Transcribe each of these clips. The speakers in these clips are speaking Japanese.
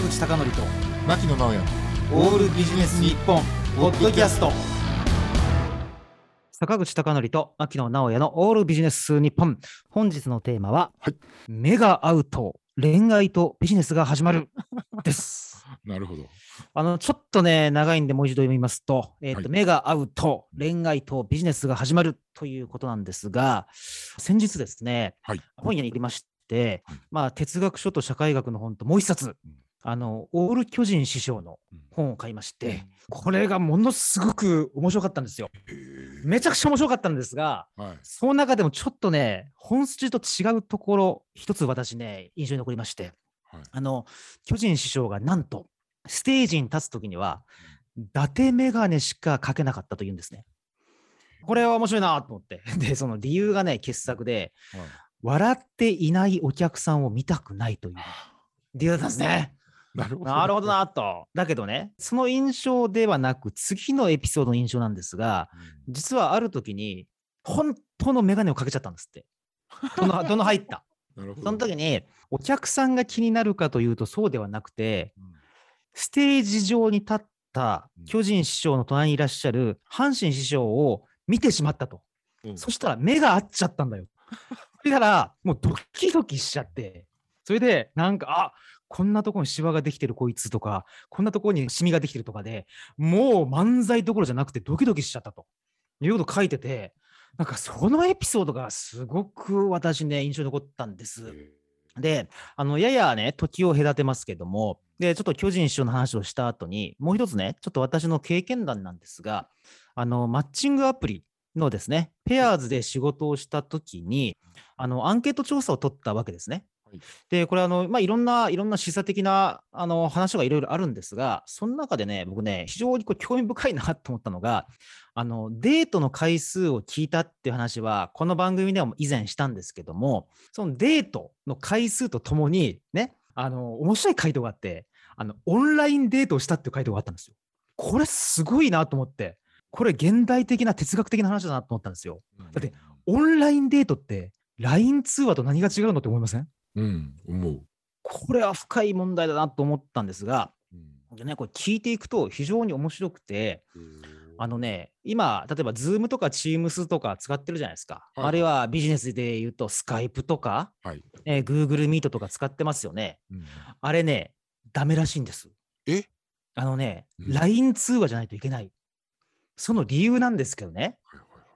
坂口孝則と牧野直哉。オールビジネス日本ポッドキャスト。坂口孝則と牧野直哉のオールビジネス日本。本日のテーマは、はい。目が合うと恋愛とビジネスが始まる。です。なるほど。あのちょっとね長いんでもう一度読みますと,、えーとはい。目が合うと恋愛とビジネスが始まるということなんですが先日ですね、はい。本屋に行きまして、はいまあ、哲学書と社会学の本ともう一冊、あのオール巨人師匠の本を買いまして、これがものすごく面白かったんですよ。めちゃくちゃ面白かったんですが、はいその中でもちょっとね、本筋と違うところ、一つ私ね、印象に残りまして、はいあの、巨人師匠がなんと、ステージに立つときには、伊達メガネしかかけなかったというんですね。これは面白いなと思って。で、その理由がね、傑作で、はい笑っていないお客さんを見たくないという理由だったんですね。なるほどなるほどなと。だけどね、その印象ではなく、次のエピソードの印象なんですが、実はある時に、本当のメガネをかけちゃったんですって。どの どの入った。なるほどその時に、お客さんが気になるかというと、そうではなくて、うんステージ上に立ったうん巨人師匠の隣にいらっしゃる阪神師匠を見てしまったと。うんそしたら目が合っちゃったんだよ。それから、もうドキドキしちゃって、それで、なんか、あこんなところにシワができてるこいつとか、こんなところにシミができてるとかで、もう漫才どころじゃなくてドキドキしちゃったということを書いてて、なんかそのエピソードがすごく私ね、印象に残ったんです。へで、あの、ややね、時を隔てますけども、で、ちょっと巨人師匠の話をした後に、もう一つね、ちょっと私の経験談なんですが、あの、マッチングアプリのですね、ペアーズで仕事をした時に、あの、アンケート調査を取ったわけですね。はいで、これ、あの、まあ、いろんな、いろんな示唆的な、あの、話がいろいろあるんですが、その中でね、僕ね、非常にこう興味深いなと思ったのが、あの、デートの回数を聞いたっていう話は、この番組でも以前したんですけども、そのデートの回数とともに、ね、あの、面白い回答があって、あの、オンラインデートをしたっていう回答があったんですよ。これすごいなと思って、これ現代的な哲学的な話だなと思ったんですよ。ーだってオンラインデートって、LINE 通話と何が違うのって思いません？うん思う。これは深い問題だなと思ったんですが、うん。でね、これ聞いていくと非常に面白くて、あのね、今、例えば Zoom とか Teams とか使ってるじゃないですか。はいあるいはビジネスで言うと Skype とか、はい。えー Google Meet とか使ってますよね。うんあれね、ダメらしいんです。え？あのね、うん。LINE 通話じゃないといけない。その理由なんですけどね、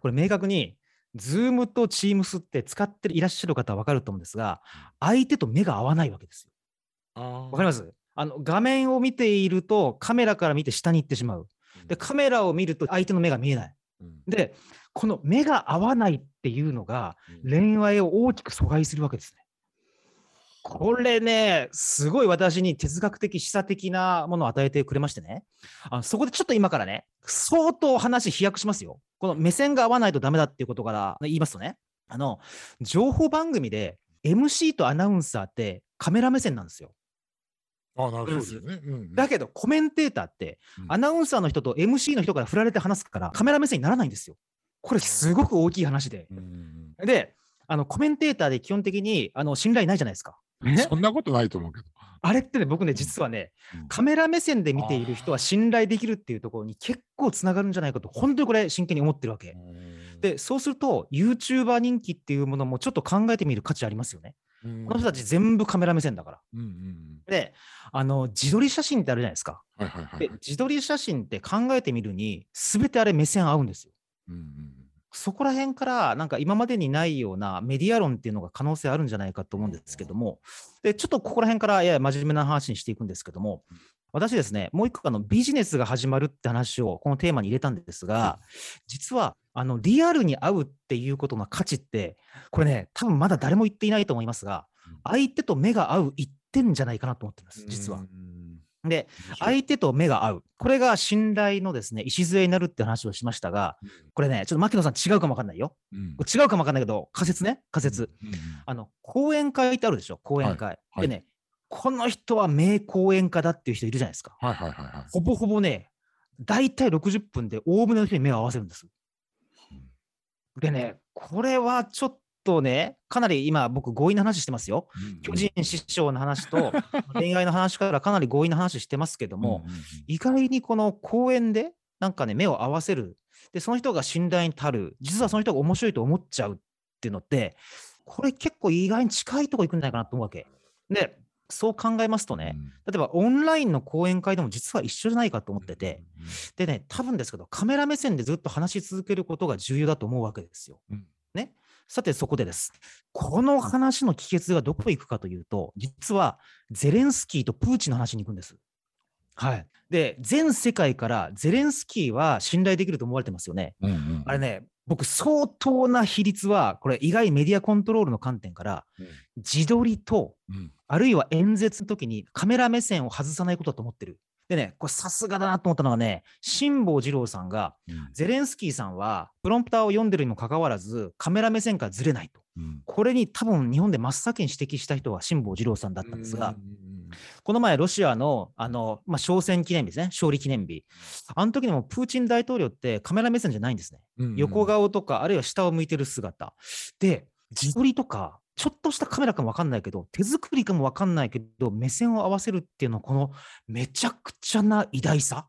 これ明確に、Zoom と Teams って使っていらっしゃる方は分かると思うんですが、相手と目が合わないわけですよ。わかります？あの画面を見ていると、カメラから見て下に行ってしまう。で、カメラを見ると相手の目が見えない。うんで、この目が合わないっていうのが、うん恋愛を大きく阻害するわけですね。これね、すごい私に哲学的、示唆的なものを与えてくれましてね。あそこでちょっと今からね、相当話飛躍しますよ。この目線が合わないとダメだっていうことから言いますとね、あの、情報番組で MC とアナウンサーってカメラ目線なんですよ。あなるほどねうんだけどコメンテーターって、うんアナウンサーの人と MC の人から振られて話すからカメラ目線にならないんですよ。これすごく大きい話で。うんうんで、あのコメンテーターで基本的にあの信頼ないじゃないですか。うんそんなことないと思うけどあれってね、僕ね、実はね、うんカメラ目線で見ている人は信頼できるっていうところに結構つながるんじゃないかと、本当にこれ、真剣に思ってるわけ。で、そうすると、YouTuber 人気っていうものもちょっと考えてみる価値ありますよね。うんこの人たち全部カメラ目線だから。うんうんで、あの自撮り写真ってあるじゃないですか。はいはいはいで、自撮り写真って考えてみるに、すべてあれ目線合うんですよ。うんうんそこら辺から、なんか今までにないようなメディア論っていうのが可能性あるんじゃないかと思うんですけども、で、ちょっとここら辺からやや真面目な話にしていくんですけども、私ですね、もう一個あのビジネスが始まるって話をこのテーマに入れたんですが、実はあのリアルに会うっていうことの価値って、これね、多分まだ誰も言っていないと思いますがうん、相手と目が合う一点じゃないかなと思ってます、実は。う。んで、相手と目が合う。これが信頼のですね、礎になるって話をしましたが、これね、ちょっと牧野さん違うかもわかんないよ。うん違うかもわかんないけど、仮説ね、仮説。うんうんあの、講演会ってあるでしょ、講演会。はいでね、この人は名講演家だっていう人いるじゃないですか。はいはいはいはいほぼほぼね、大体60分で大胸の人に目を合わせるんです。でね、これはちょっとね、かなり今、僕、強引な話してますよ。巨人師匠の話と 恋愛の話からかなり強引な話してますけども、意外にこの公演でなんかね、目を合わせる。で、その人が信頼に足る。実はその人が面白いと思っちゃうっていうのって、これ結構意外に近いとこ行くんじゃないかなと思うわけ。で、そう考えますとね、例えばオンラインの講演会でも実は一緒じゃないかと思ってて、でね、多分ですけど、カメラ目線でずっと話し続けることが重要だと思うわけですよ。うんね。さて、そこでです。この話の帰結がどこ行くかというと、実はゼレンスキーとプーチンの話に行くんです。はい。で、全世界からゼレンスキーは信頼できると思われてますよね。あれね、僕、相当な比率は、これ、意外メディアコントロールの観点から、自撮りと、あるいは演説の時にカメラ目線を外さないことだと思ってる。でね、これさすがだなと思ったのがね、辛坊二郎さんが、ゼレンスキーさんはプロンプターを読んでるにもかかわらず、カメラ目線からずれないと。これに多分日本で真っ先に指摘した人は辛坊二郎さんだったんですが、この前、ロシアのあの、まあ、勝戦記念日ですね、勝利記念日。あの時にもプーチン大統領ってカメラ目線じゃないんですね。横顔とか、あるいは下を向いてる姿。で、自撮りとか、ちょっとしたカメラかもわかんないけど、手作りかもわかんないけど、目線を合わせるっていうのは、このめちゃくちゃな偉大さ。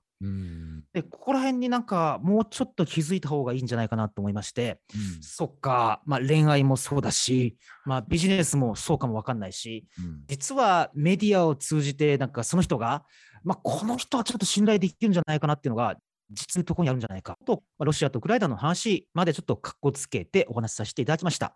で、ここら辺になんかもうちょっと気づいた方がいいんじゃないかなと思いまして、うんそっか、まあ恋愛もそうだし、まあビジネスもそうかもわかんないし、うん実はメディアを通じて、なんかその人が、まあこの人はちょっと信頼できるんじゃないかなっていうのが、実のところにあるんじゃないかと、まあロシアとウクライナの話までちょっとかっこつけてお話しさせていただきました。